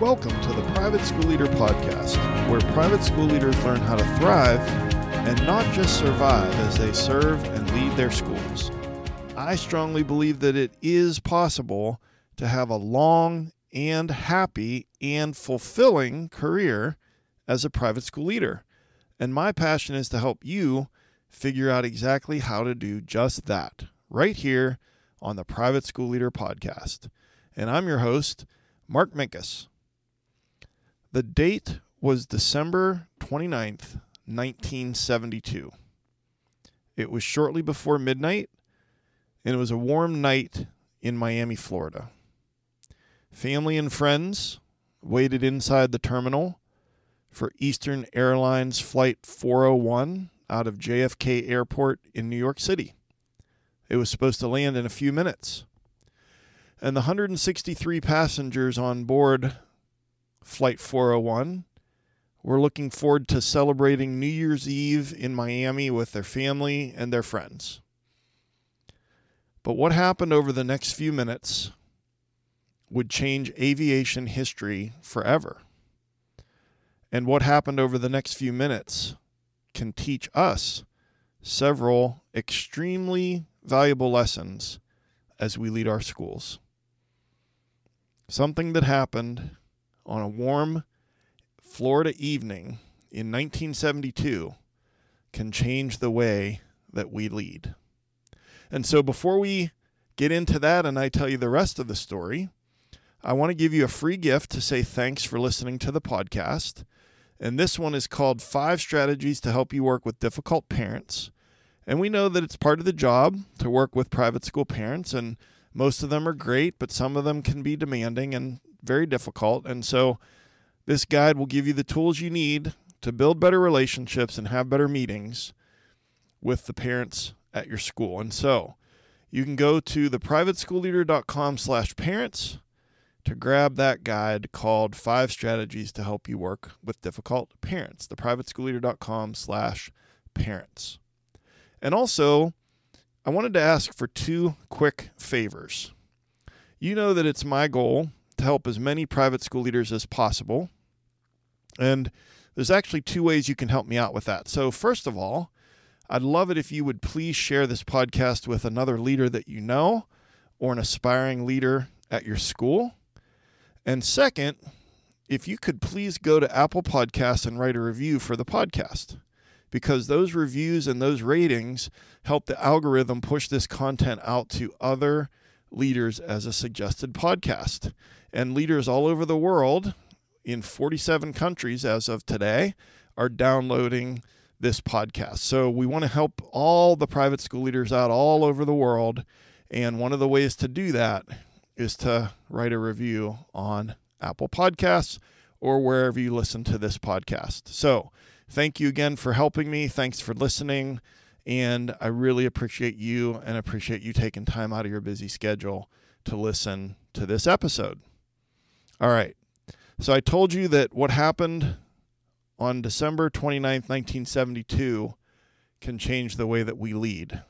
Welcome to the Private School Leader Podcast, where private school leaders learn how to thrive and not just survive as they serve and lead their schools. I strongly believe that it is possible to have a long and happy and fulfilling career as a private school leader. And my passion is to help you figure out exactly how to do just that right here on the Private School Leader Podcast. And I'm your host, Mark Minkus. The date was December 29th, 1972. It was shortly before midnight, and it was a warm night in Miami, Florida. Family and friends waited inside the terminal for Eastern Airlines Flight 401 out of JFK Airport in New York City. It was supposed to land in a few minutes. And the 163 passengers on board Flight 401 were looking forward to celebrating New Year's Eve in Miami with their family and their friends. But what happened over the next few minutes would change aviation history forever. And what happened over the next few minutes can teach us several extremely valuable lessons as we lead our schools. Something that happened on a warm Florida evening in 1972 can change the way that we lead. And so before we get into that and I tell you the rest of the story, I want to give you a free gift to say thanks for listening to the podcast. And this one is called Five Strategies to Help You Work with Difficult Parents. And we know that it's part of the job to work with private school parents, and most of them are great, but some of them can be demanding and very difficult. And so, this guide will give you the tools you need to build better relationships and have better meetings with the parents at your school. And so, you can go to theprivateschoolleader.com slash parents to grab that guide called Five Strategies to Help You Work with Difficult Parents, theprivateschoolleader.com slash parents. And also, I wanted to ask for two quick favors. You know that it's my goal to help as many private school leaders as possible. And there's actually two ways you can help me out with that. So, first of all, I'd love it if you would please share this podcast with another leader that you know or an aspiring leader at your school. And second, if you could please go to Apple Podcasts and write a review for the podcast, because those reviews and those ratings help the algorithm push this content out to other leaders as a suggested podcast. And leaders all over the world, in 47 countries as of today, are downloading this podcast. So we want to help all the private school leaders out all over the world. And one of the ways to do that is to write a review on Apple Podcasts or wherever you listen to this podcast. So thank you again for helping me. Thanks for listening. And I really appreciate you and appreciate you taking time out of your busy schedule to listen to this episode. All right. So I told you that what happened on December 29th, 1972 can change the way that we lead.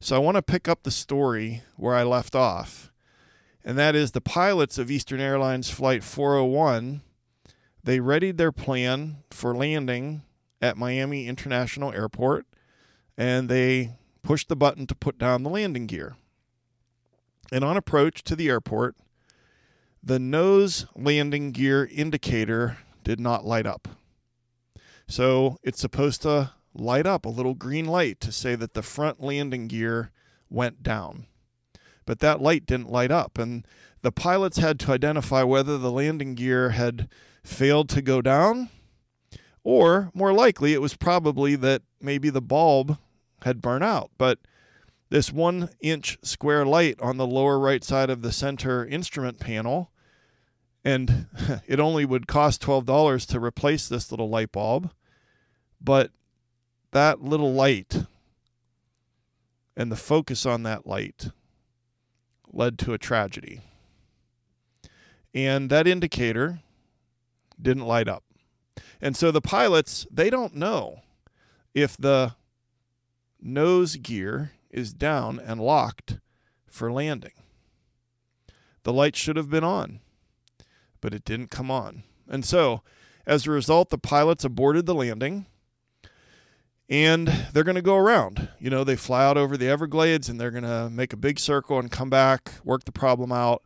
So I want to pick up the story where I left off. And that is the pilots of Eastern Airlines Flight 401. They readied their plan for landing at Miami International Airport and they pushed the button to put down the landing gear. And on approach to the airport, the nose landing gear indicator did not light up. So it's supposed to light up a little green light to say that the front landing gear went down. But that light didn't light up. And the pilots had to identify whether the landing gear had failed to go down, or more likely, it was probably that maybe the bulb had burnt out. But this one inch square light on the lower right side of the center instrument panel, and it only would cost $12 to replace this little light bulb. But that little light and the focus on that light led to a tragedy. And that indicator didn't light up. And so the pilots, they don't know if the nose gear is down and locked for landing. The light should have been on, but it didn't come on. And so, as a result, the pilots aborted the landing and they're going to go around. You know, they fly out over the Everglades and they're going to make a big circle and come back, work the problem out,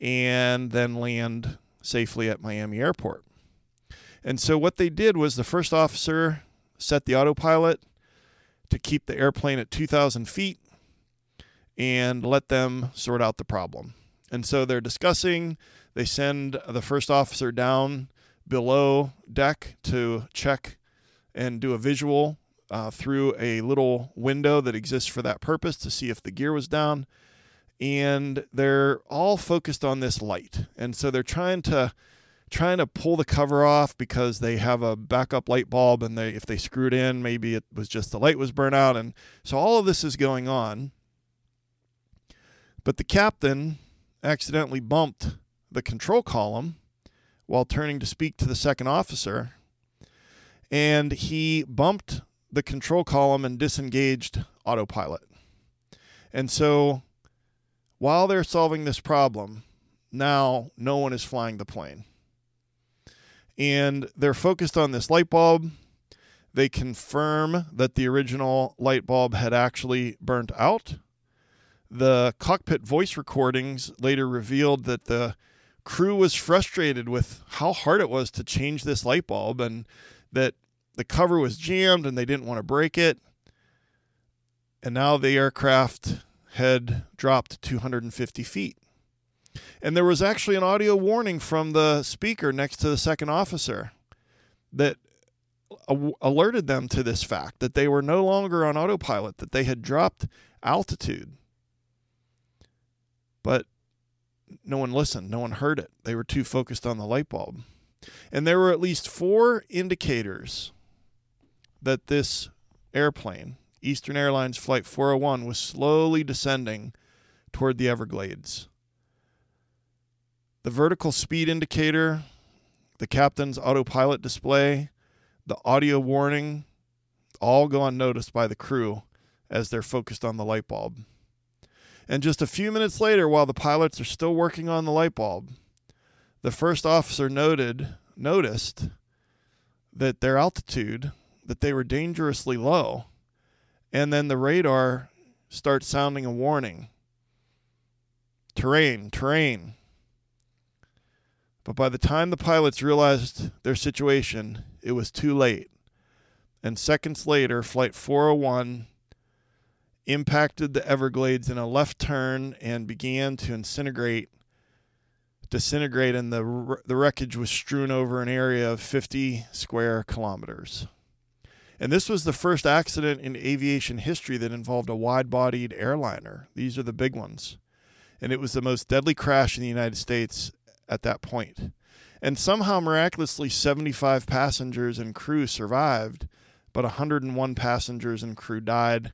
and then land safely at Miami Airport. And so, what they did was the first officer set the autopilot to keep the airplane at 2,000 feet and let them sort out the problem. And so they're discussing. They send the first officer down below deck to check and do a visual uh, through a little window that exists for that purpose to see if the gear was down. And they're all focused on this light. And so they're trying to trying to pull the cover off because they have a backup light bulb and they if they screwed in maybe it was just the light was burnt out and so all of this is going on but the captain accidentally bumped the control column while turning to speak to the second officer and he bumped the control column and disengaged autopilot and so while they're solving this problem now no one is flying the plane and they're focused on this light bulb. They confirm that the original light bulb had actually burnt out. The cockpit voice recordings later revealed that the crew was frustrated with how hard it was to change this light bulb and that the cover was jammed and they didn't want to break it. And now the aircraft had dropped 250 feet. And there was actually an audio warning from the speaker next to the second officer that alerted them to this fact that they were no longer on autopilot, that they had dropped altitude. But no one listened, no one heard it. They were too focused on the light bulb. And there were at least four indicators that this airplane, Eastern Airlines Flight 401, was slowly descending toward the Everglades the vertical speed indicator, the captain's autopilot display, the audio warning all go unnoticed by the crew as they're focused on the light bulb. And just a few minutes later, while the pilots are still working on the light bulb, the first officer noted noticed that their altitude, that they were dangerously low, and then the radar starts sounding a warning. Terrain, terrain. But by the time the pilots realized their situation, it was too late. And seconds later, Flight 401 impacted the Everglades in a left turn and began to incinerate, disintegrate, and the, the wreckage was strewn over an area of 50 square kilometers. And this was the first accident in aviation history that involved a wide bodied airliner. These are the big ones. And it was the most deadly crash in the United States at that point. And somehow, miraculously, 75 passengers and crew survived, but 101 passengers and crew died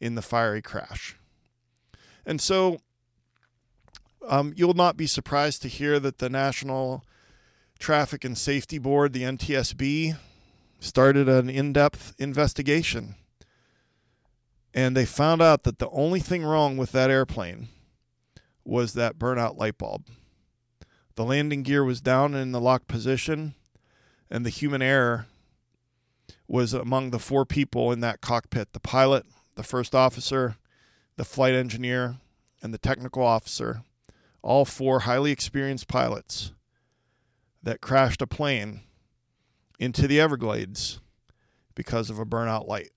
in the fiery crash. And so, um, you'll not be surprised to hear that the National Traffic and Safety Board, the NTSB, started an in depth investigation. And they found out that the only thing wrong with that airplane was that burnout light bulb. The landing gear was down in the locked position, and the human error was among the four people in that cockpit the pilot, the first officer, the flight engineer, and the technical officer, all four highly experienced pilots that crashed a plane into the Everglades because of a burnout light.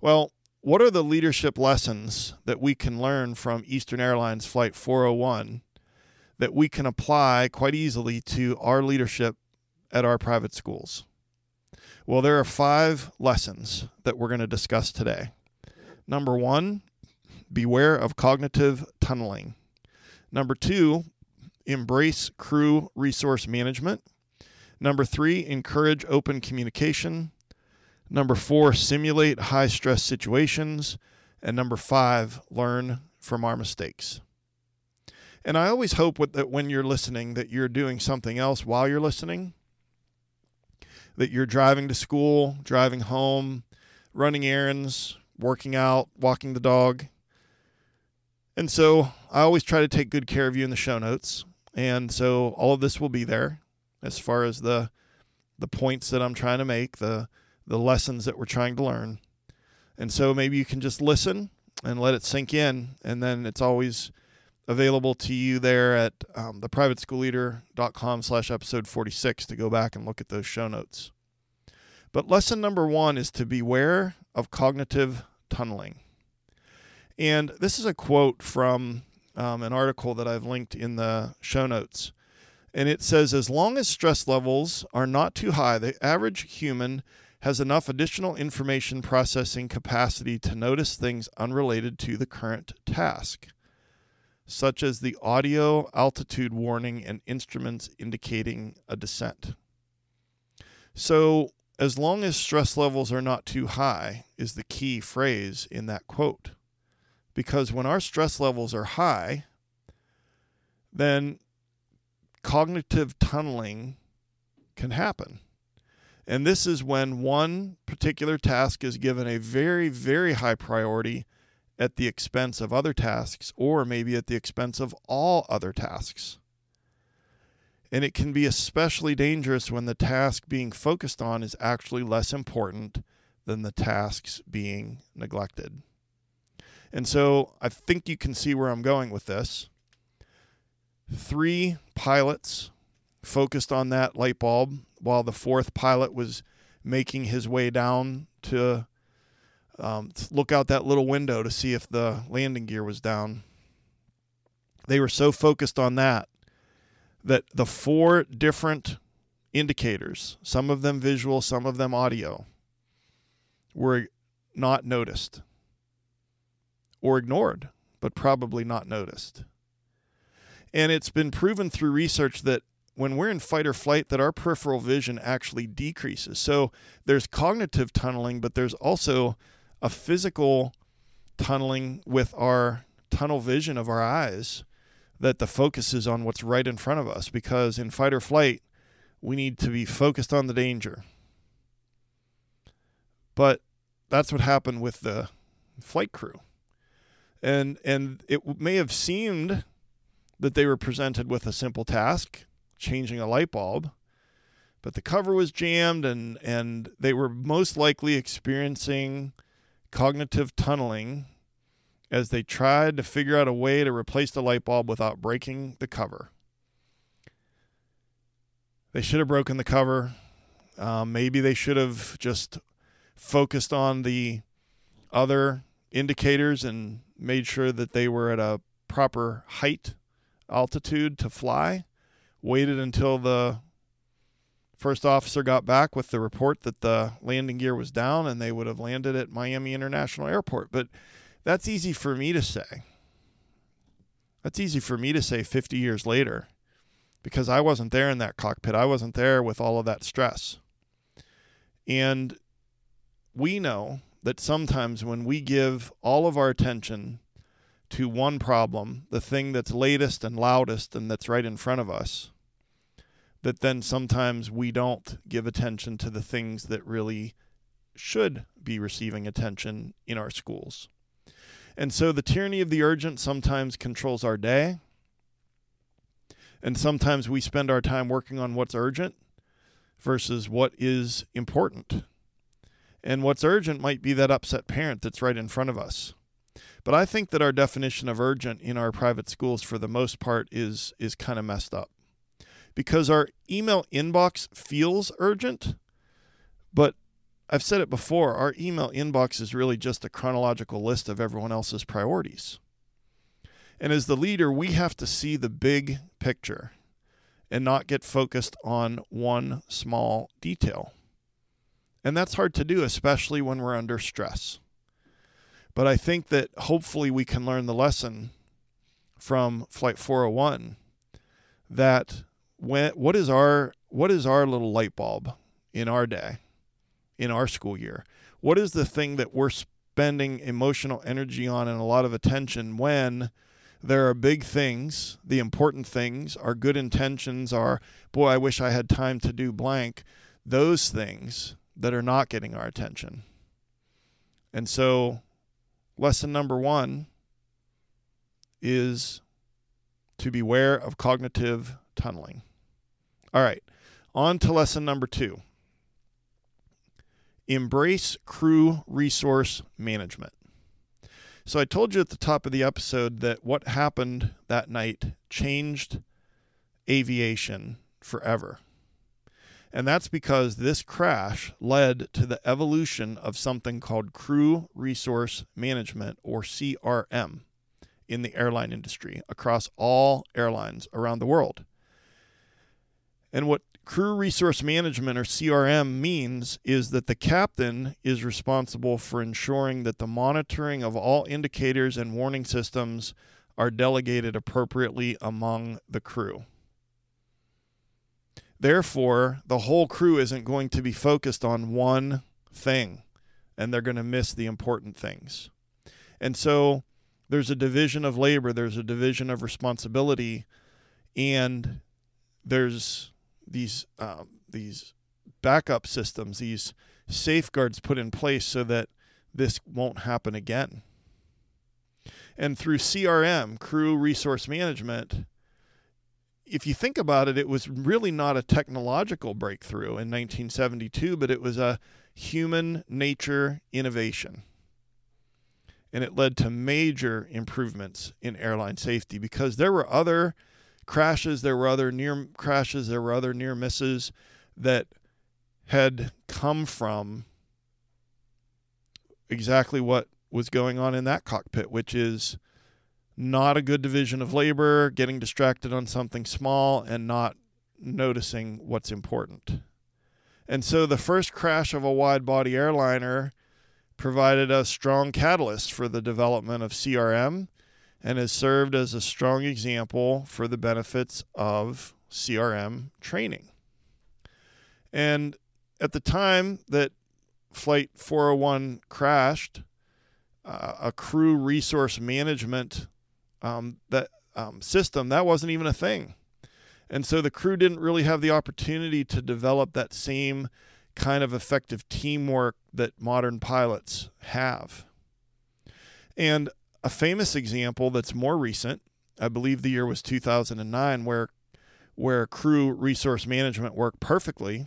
Well, what are the leadership lessons that we can learn from Eastern Airlines Flight 401 that we can apply quite easily to our leadership at our private schools? Well, there are five lessons that we're going to discuss today. Number one, beware of cognitive tunneling. Number two, embrace crew resource management. Number three, encourage open communication. Number four, simulate high stress situations. And number five, learn from our mistakes. And I always hope that when you're listening that you're doing something else while you're listening. That you're driving to school, driving home, running errands, working out, walking the dog. And so I always try to take good care of you in the show notes. And so all of this will be there as far as the the points that I'm trying to make, the the lessons that we're trying to learn. And so maybe you can just listen and let it sink in, and then it's always available to you there at um, theprivateschoolleader.com slash episode 46 to go back and look at those show notes. But lesson number one is to beware of cognitive tunneling. And this is a quote from um, an article that I've linked in the show notes. And it says, as long as stress levels are not too high, the average human has enough additional information processing capacity to notice things unrelated to the current task, such as the audio altitude warning and instruments indicating a descent. So, as long as stress levels are not too high, is the key phrase in that quote. Because when our stress levels are high, then cognitive tunneling can happen. And this is when one particular task is given a very, very high priority at the expense of other tasks, or maybe at the expense of all other tasks. And it can be especially dangerous when the task being focused on is actually less important than the tasks being neglected. And so I think you can see where I'm going with this. Three pilots focused on that light bulb while the fourth pilot was making his way down to, um, look out that little window to see if the landing gear was down. They were so focused on that that the four different indicators, some of them visual, some of them audio, were not noticed or ignored, but probably not noticed. And it's been proven through research that when we're in fight or flight that our peripheral vision actually decreases. So there's cognitive tunneling, but there's also a physical tunneling with our tunnel vision of our eyes that the focus is on what's right in front of us because in fight or flight we need to be focused on the danger. But that's what happened with the flight crew. And and it may have seemed that they were presented with a simple task, changing a light bulb, but the cover was jammed and and they were most likely experiencing cognitive tunneling as they tried to figure out a way to replace the light bulb without breaking the cover. They should have broken the cover. Um, maybe they should have just focused on the other indicators and made sure that they were at a proper height altitude to fly. Waited until the first officer got back with the report that the landing gear was down and they would have landed at Miami International Airport. But that's easy for me to say. That's easy for me to say 50 years later because I wasn't there in that cockpit. I wasn't there with all of that stress. And we know that sometimes when we give all of our attention to one problem, the thing that's latest and loudest and that's right in front of us, that then sometimes we don't give attention to the things that really should be receiving attention in our schools. And so the tyranny of the urgent sometimes controls our day. And sometimes we spend our time working on what's urgent versus what is important. And what's urgent might be that upset parent that's right in front of us. But I think that our definition of urgent in our private schools for the most part is is kind of messed up. Because our email inbox feels urgent, but I've said it before, our email inbox is really just a chronological list of everyone else's priorities. And as the leader, we have to see the big picture and not get focused on one small detail. And that's hard to do, especially when we're under stress. But I think that hopefully we can learn the lesson from Flight 401 that when what is our what is our little light bulb in our day, in our school year? What is the thing that we're spending emotional energy on and a lot of attention when there are big things, the important things, our good intentions are, boy, I wish I had time to do blank. Those things that are not getting our attention. And so, lesson number one is to beware of cognitive tunneling. All right, on to lesson number two embrace crew resource management. So, I told you at the top of the episode that what happened that night changed aviation forever. And that's because this crash led to the evolution of something called crew resource management, or CRM, in the airline industry across all airlines around the world. And what crew resource management, or CRM, means is that the captain is responsible for ensuring that the monitoring of all indicators and warning systems are delegated appropriately among the crew. Therefore, the whole crew isn't going to be focused on one thing and they're going to miss the important things. And so there's a division of labor, there's a division of responsibility, and there's these um, these backup systems, these safeguards put in place so that this won't happen again. And through CRM, crew resource management, if you think about it, it was really not a technological breakthrough in 1972, but it was a human nature innovation. And it led to major improvements in airline safety because there were other crashes, there were other near crashes, there were other near misses that had come from exactly what was going on in that cockpit, which is not a good division of labor, getting distracted on something small and not noticing what's important. And so the first crash of a wide body airliner provided a strong catalyst for the development of CRM and has served as a strong example for the benefits of CRM training. And at the time that Flight 401 crashed, uh, a crew resource management um, that um, system that wasn't even a thing, and so the crew didn't really have the opportunity to develop that same kind of effective teamwork that modern pilots have. And a famous example that's more recent, I believe the year was 2009, where where crew resource management worked perfectly,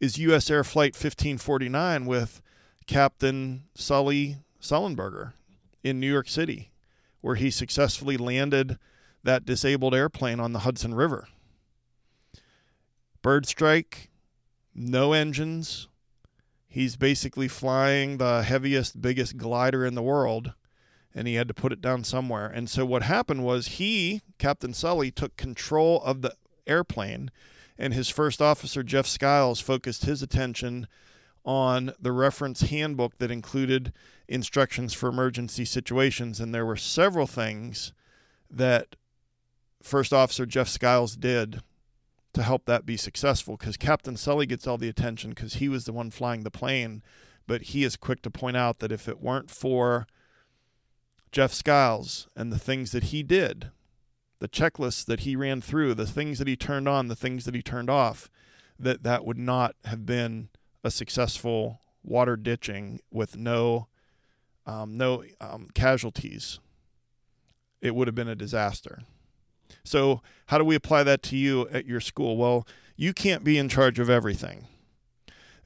is U.S. Air Flight 1549 with Captain Sully Sullenberger in New York City, where he successfully landed that disabled airplane on the Hudson River. Bird strike, no engines, he's basically flying the heaviest, biggest glider in the world, and he had to put it down somewhere. And so what happened was he, Captain Sully, took control of the airplane, and his first officer, Jeff Skiles, focused his attention on the reference handbook that included instructions for emergency situations. And there were several things that First Officer Jeff Skiles did to help that be successful because Captain Sully gets all the attention because he was the one flying the plane. But he is quick to point out that if it weren't for Jeff Skiles and the things that he did, the checklists that he ran through, the things that he turned on, the things that he turned off, that that would not have been a successful water ditching with no um, no um, casualties. It would have been a disaster. So, how do we apply that to you at your school? Well, you can't be in charge of everything.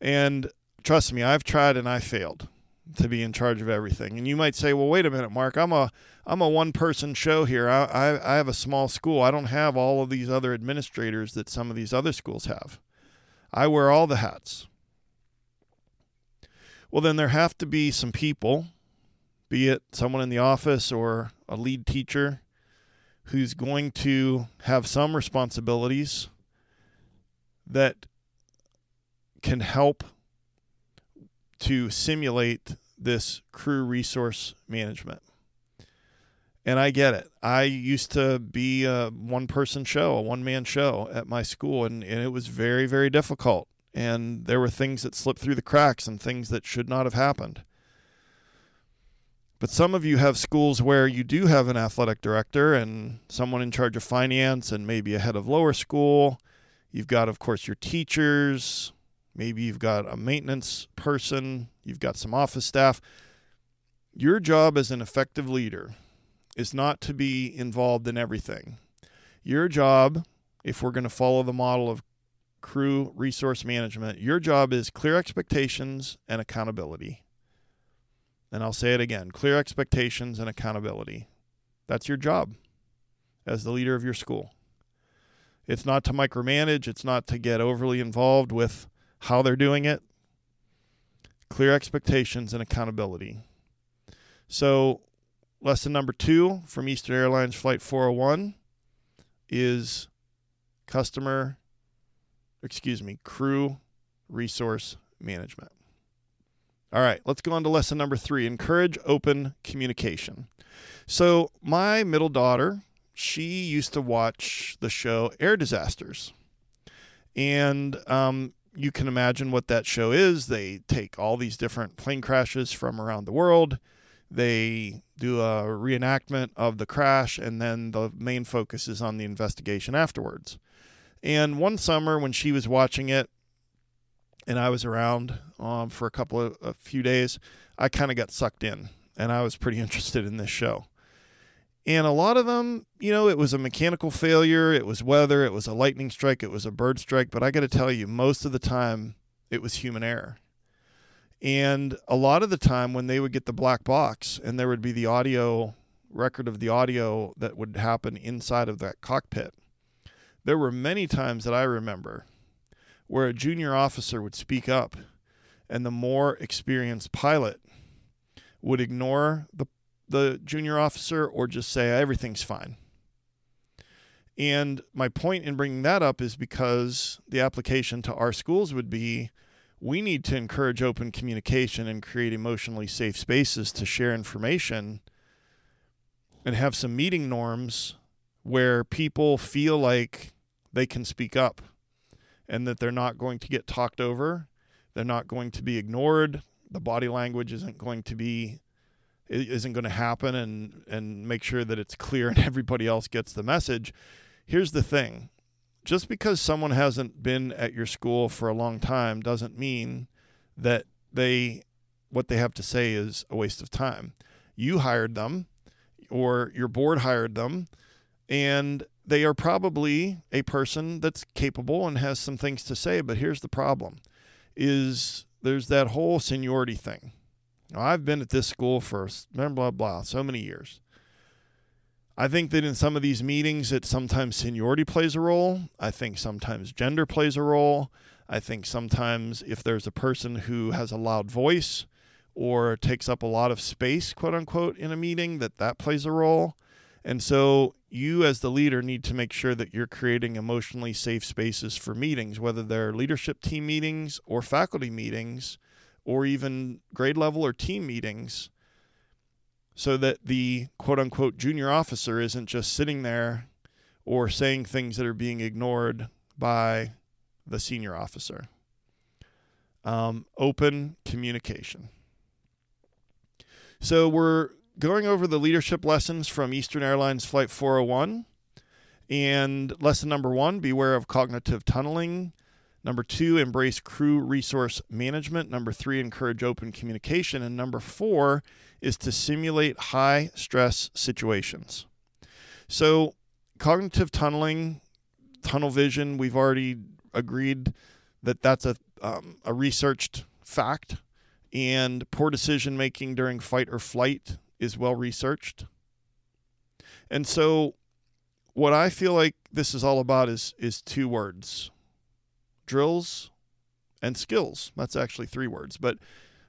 And trust me, I've tried and I failed to be in charge of everything. And you might say, "Well, wait a minute, Mark. I'm a I'm a one person show here. I, I I have a small school. I don't have all of these other administrators that some of these other schools have. I wear all the hats." Well, then there have to be some people, be it someone in the office or a lead teacher who's going to have some responsibilities that can help to simulate this crew resource management. And I get it. I used to be a one person show, a one man show at my school, and, and it was very, very difficult. And there were things that slipped through the cracks and things that should not have happened. But some of you have schools where you do have an athletic director and someone in charge of finance and maybe a head of lower school. You've got, of course, your teachers. Maybe you've got a maintenance person. You've got some office staff. Your job as an effective leader is not to be involved in everything. Your job, if we're going to follow the model of crew resource management, your job is clear expectations and accountability. And I'll say it again clear expectations and accountability. That's your job as the leader of your school. It's not to micromanage, it's not to get overly involved with how they're doing it. Clear expectations and accountability. So, lesson number two from Eastern Airlines Flight 401 is customer, excuse me, crew resource management. All right, let's go on to lesson number three encourage open communication. So, my middle daughter, she used to watch the show Air Disasters. And um, you can imagine what that show is. They take all these different plane crashes from around the world, they do a reenactment of the crash, and then the main focus is on the investigation afterwards. And one summer when she was watching it, and I was around um, for a couple of a few days, I kind of got sucked in, and I was pretty interested in this show. And a lot of them, you know, it was a mechanical failure, it was weather, it was a lightning strike, it was a bird strike. But I got to tell you, most of the time, it was human error. And a lot of the time, when they would get the black box and there would be the audio record of the audio that would happen inside of that cockpit, there were many times that I remember where a junior officer would speak up and the more experienced pilot would ignore the the junior officer or just say everything's fine. And my point in bringing that up is because the application to our schools would be we need to encourage open communication and create emotionally safe spaces to share information and have some meeting norms where people feel like they can speak up and that they're not going to get talked over, they're not going to be ignored, the body language isn't going to be isn't going to happen and and make sure that it's clear and everybody else gets the message. Here's the thing. Just because someone hasn't been at your school for a long time doesn't mean that they what they have to say is a waste of time. You hired them or your board hired them and they are probably a person that's capable and has some things to say, but here's the problem is there's that whole seniority thing now, I've been at this school for blah, blah, blah, so many years. I think that in some of these meetings, that sometimes seniority plays a role. I think sometimes gender plays a role. I think sometimes if there's a person who has a loud voice or takes up a lot of space, quote unquote, in a meeting, that that plays a role. And so you, as the leader, need to make sure that you're creating emotionally safe spaces for meetings, whether they're leadership team meetings or faculty meetings or even grade level or team meetings so that the quote unquote junior officer isn't just sitting there or saying things that are being ignored by the senior officer. Um, open communication. So we're going over the leadership lessons from Eastern Airlines Flight 401. And lesson number one beware of cognitive tunneling. Number two, embrace crew resource management. Number three, encourage open communication. And number four is to simulate high stress situations. So, cognitive tunneling, tunnel vision, we've already agreed that that's a, um, a researched fact. And poor decision making during fight or flight is well researched. And so, what I feel like this is all about is, is two words drills and skills. That's actually three words, but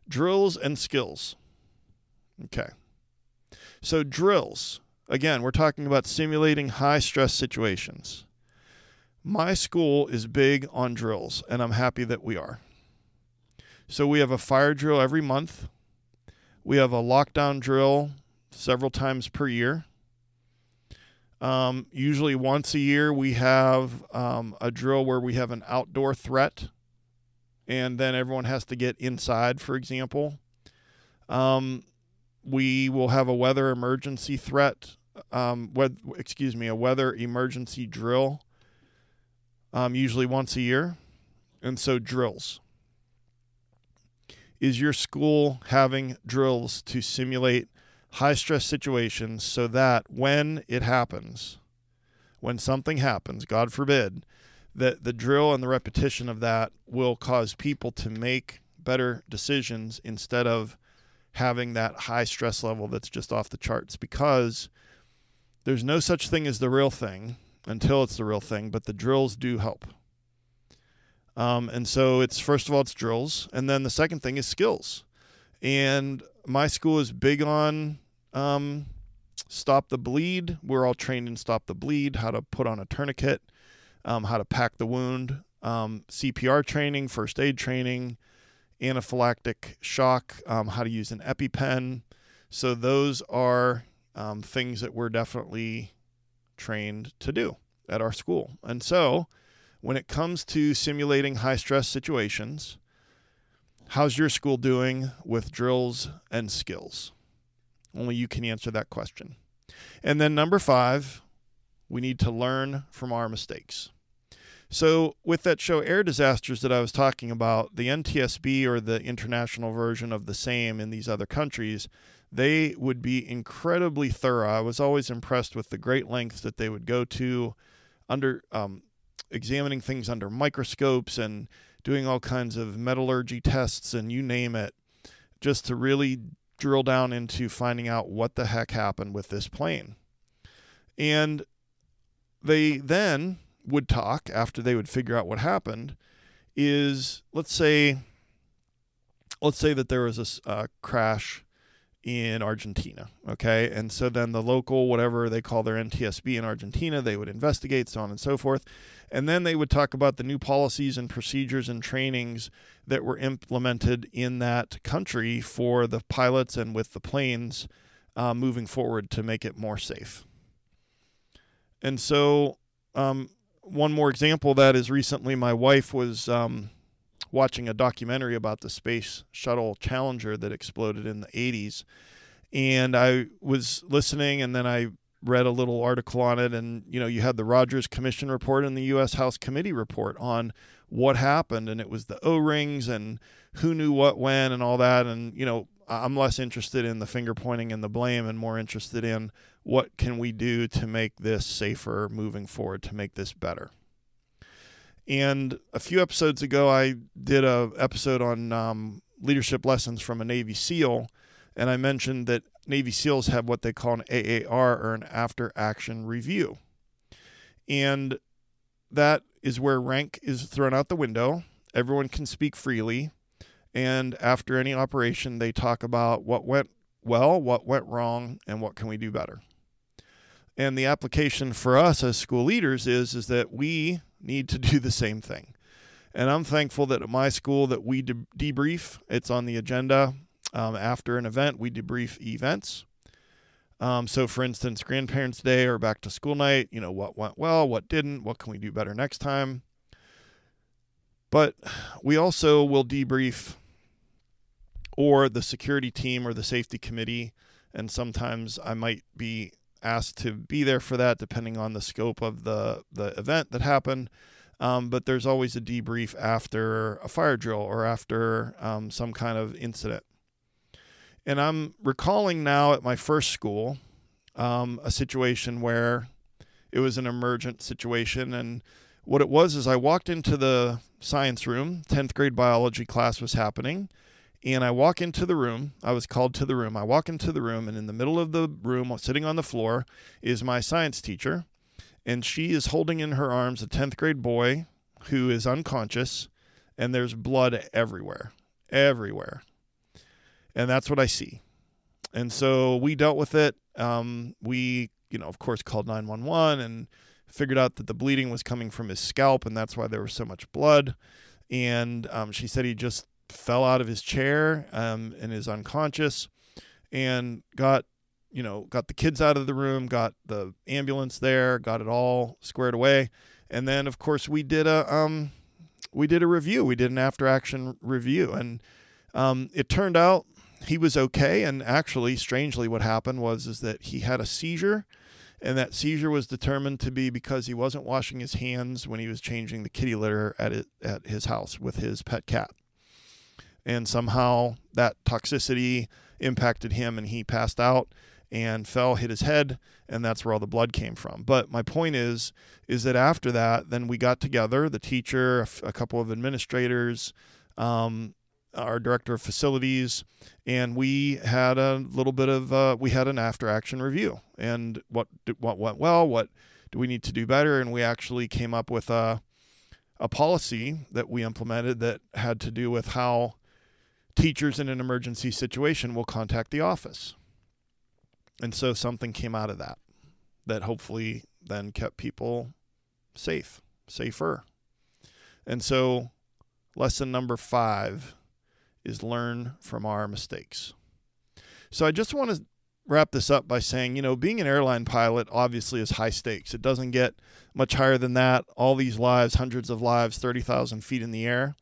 drills and skills. Okay. So, drills. Again, we're talking about simulating high stress situations. My school is big on drills, and I'm happy that we are. So, we have a fire drill every month, we have a lockdown drill several times per year. Um, usually, once a year, we have um, a drill where we have an outdoor threat, and then everyone has to get inside, for example. Um, we will have a weather emergency threat, um, excuse me, a weather emergency drill, um, usually once a year. And so, drills. Is your school having drills to simulate high stress situations so that when it happens, when something happens, God forbid, that the drill and the repetition of that will cause people to make better decisions instead of having that high stress level that's just off the charts because there's no such thing as the real thing until it's the real thing, but the drills do help. Um, and so it's first of all it's drills, and then the second thing is skills. And my school is big on um, stop the bleed. We're all trained in stop the bleed, how to put on a tourniquet, um, how to pack the wound, um, CPR training, first aid training, anaphylactic shock, um, how to use an EpiPen. So those are um, things that we're definitely trained to do at our school. And so when it comes to simulating high stress situations, how's your school doing with drills and skills? Only you can answer that question. And then number five, we need to learn from our mistakes. So, with that show Air Disasters that I was talking about, the NTSB or the international version of the same in these other countries, they would be incredibly thorough. I was always impressed with the great lengths that they would go to under um, examining things under microscopes and doing all kinds of metallurgy tests and you name it, just to really drill down into finding out what the heck happened with this plane. And they then would talk after they would figure out what happened is let's say let's say that there was a uh, crash in Argentina, okay? And so then the local whatever they call their NTSB in Argentina, they would investigate so on and so forth. And then they would talk about the new policies and procedures and trainings that were implemented in that country for the pilots and with the planes uh, moving forward to make it more safe. And so um, one more example that is recently my wife was um, watching a documentary about the space shuttle Challenger that exploded in the 80s. And I was listening and then I read a little article on it and you know you had the Rogers Commission report and the US House Committee report on what happened and it was the O-rings and who knew what when and all that and you know I'm less interested in the finger pointing and the blame and more interested in what can we do to make this safer moving forward to make this better. And a few episodes ago, I did a episode on um, leadership lessons from a Navy SEAL, and I mentioned that Navy SEALs have what they call an AAR or an after action review, and that is where rank is thrown out the window. Everyone can speak freely, and after any operation, they talk about what went well, what went wrong, and what can we do better. And the application for us as school leaders is is that we need to do the same thing. And I'm thankful that at my school that we de- debrief. It's on the agenda um, after an event. We debrief events. Um, so, for instance, Grandparents' Day or Back to School Night. You know what went well, what didn't, what can we do better next time. But we also will debrief, or the security team or the safety committee, and sometimes I might be asked to be there for that, depending on the scope of the the event that happened. Um, but there's always a debrief after a fire drill or after um, some kind of incident. And I'm recalling now at my first school um, a situation where it was an emergent situation. And what it was is I walked into the science room, 10th grade biology class was happening. And I walk into the room. I was called to the room. I walk into the room, and in the middle of the room, sitting on the floor, is my science teacher. And she is holding in her arms a 10th grade boy who is unconscious, and there's blood everywhere. Everywhere. And that's what I see. And so we dealt with it. Um, we, you know, of course, called 911 and figured out that the bleeding was coming from his scalp, and that's why there was so much blood. And um, she said he just fell out of his chair um, and is unconscious and got you know got the kids out of the room got the ambulance there got it all squared away. And then of course we did a um we did a review. We did an after action review. And um, it turned out he was okay. And actually strangely what happened was is that he had a seizure. And that seizure was determined to be because he wasn't washing his hands when he was changing the kitty litter at it, at his house with his pet cat and somehow that toxicity impacted him and he passed out and fell, hit his head, and that's where all the blood came from. But my point is, is that after that, then we got together, the teacher, a couple of administrators, um, our director of facilities, and we had a little bit of uh, we had an after action review and what what went well, what do we need to do better, and we actually came up with a a policy that we implemented that had to do with how teachers in an emergency situation will contact the office. And so something came out of that that hopefully then kept people safe, safer. And so lesson number 5 is learn from our mistakes. So I just want to wrap this up by saying, you know, being an airline pilot obviously is high stakes. It doesn't get much higher than that. All these lives, hundreds of lives, 30,000 feet in the air.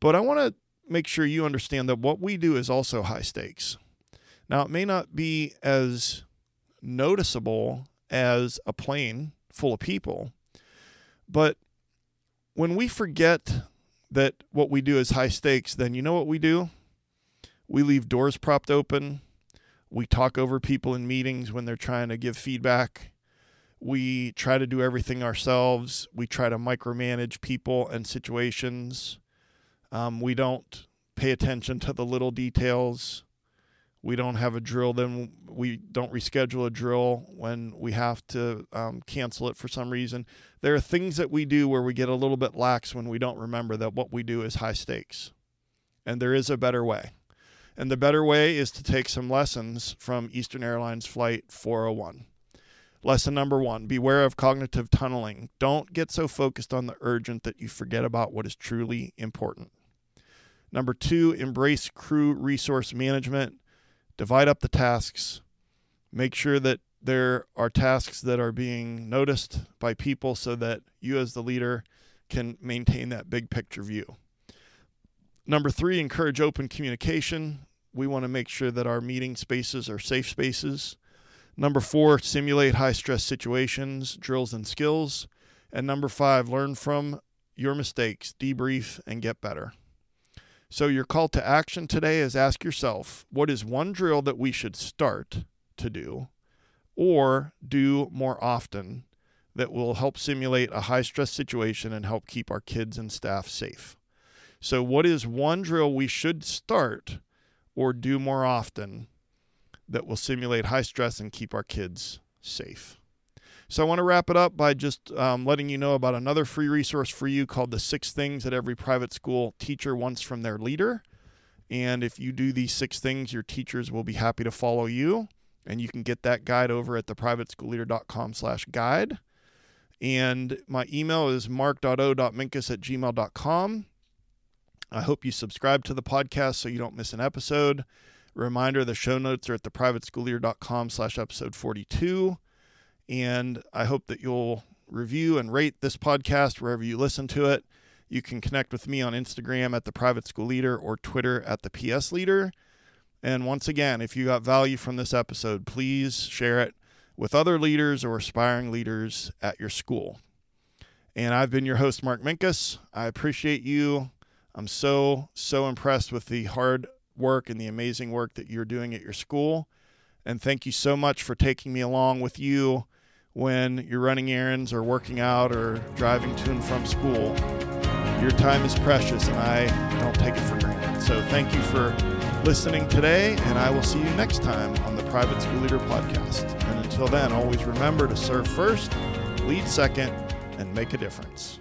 But I want to make sure you understand that what we do is also high stakes. Now, it may not be as noticeable as a plane full of people, but when we forget that what we do is high stakes, then you know what we do? We leave doors propped open. We talk over people in meetings when they're trying to give feedback. We try to do everything ourselves. We try to micromanage people and situations. Um, we don't pay attention to the little details. We don't have a drill, then we don't reschedule a drill when we have to um, cancel it for some reason. There are things that we do where we get a little bit lax when we don't remember that what we do is high stakes. And there is a better way. And the better way is to take some lessons from Eastern Airlines Flight 401. Lesson number one beware of cognitive tunneling. Don't get so focused on the urgent that you forget about what is truly important. Number two, embrace crew resource management. Divide up the tasks. Make sure that there are tasks that are being noticed by people so that you, as the leader, can maintain that big picture view. Number three, encourage open communication. We want to make sure that our meeting spaces are safe spaces. Number four, simulate high stress situations, drills, and skills. And number five, learn from your mistakes, debrief, and get better. So, your call to action today is ask yourself what is one drill that we should start to do or do more often that will help simulate a high stress situation and help keep our kids and staff safe? So, what is one drill we should start or do more often that will simulate high stress and keep our kids safe? So I want to wrap it up by just um, letting you know about another free resource for you called The Six Things That Every Private School Teacher Wants from Their Leader. And if you do these six things, your teachers will be happy to follow you. And you can get that guide over at theprivateschoolleader.com slash guide. And my email is mark.o.minkus at gmail.com. I hope you subscribe to the podcast so you don't miss an episode. Reminder, the show notes are at theprivateschoolleader.com slash episode 42. And I hope that you'll review and rate this podcast wherever you listen to it. You can connect with me on Instagram at the Private School Leader or Twitter at the PS Leader. And once again, if you got value from this episode, please share it with other leaders or aspiring leaders at your school. And I've been your host, Mark Minkus. I appreciate you. I'm so, so impressed with the hard work and the amazing work that you're doing at your school. And thank you so much for taking me along with you when you're running errands or working out or driving to and from school. Your time is precious and I don't take it for granted. So thank you for listening today, and I will see you next time on the Private School Leader Podcast. And until then, always remember to serve first, lead second, and make a difference.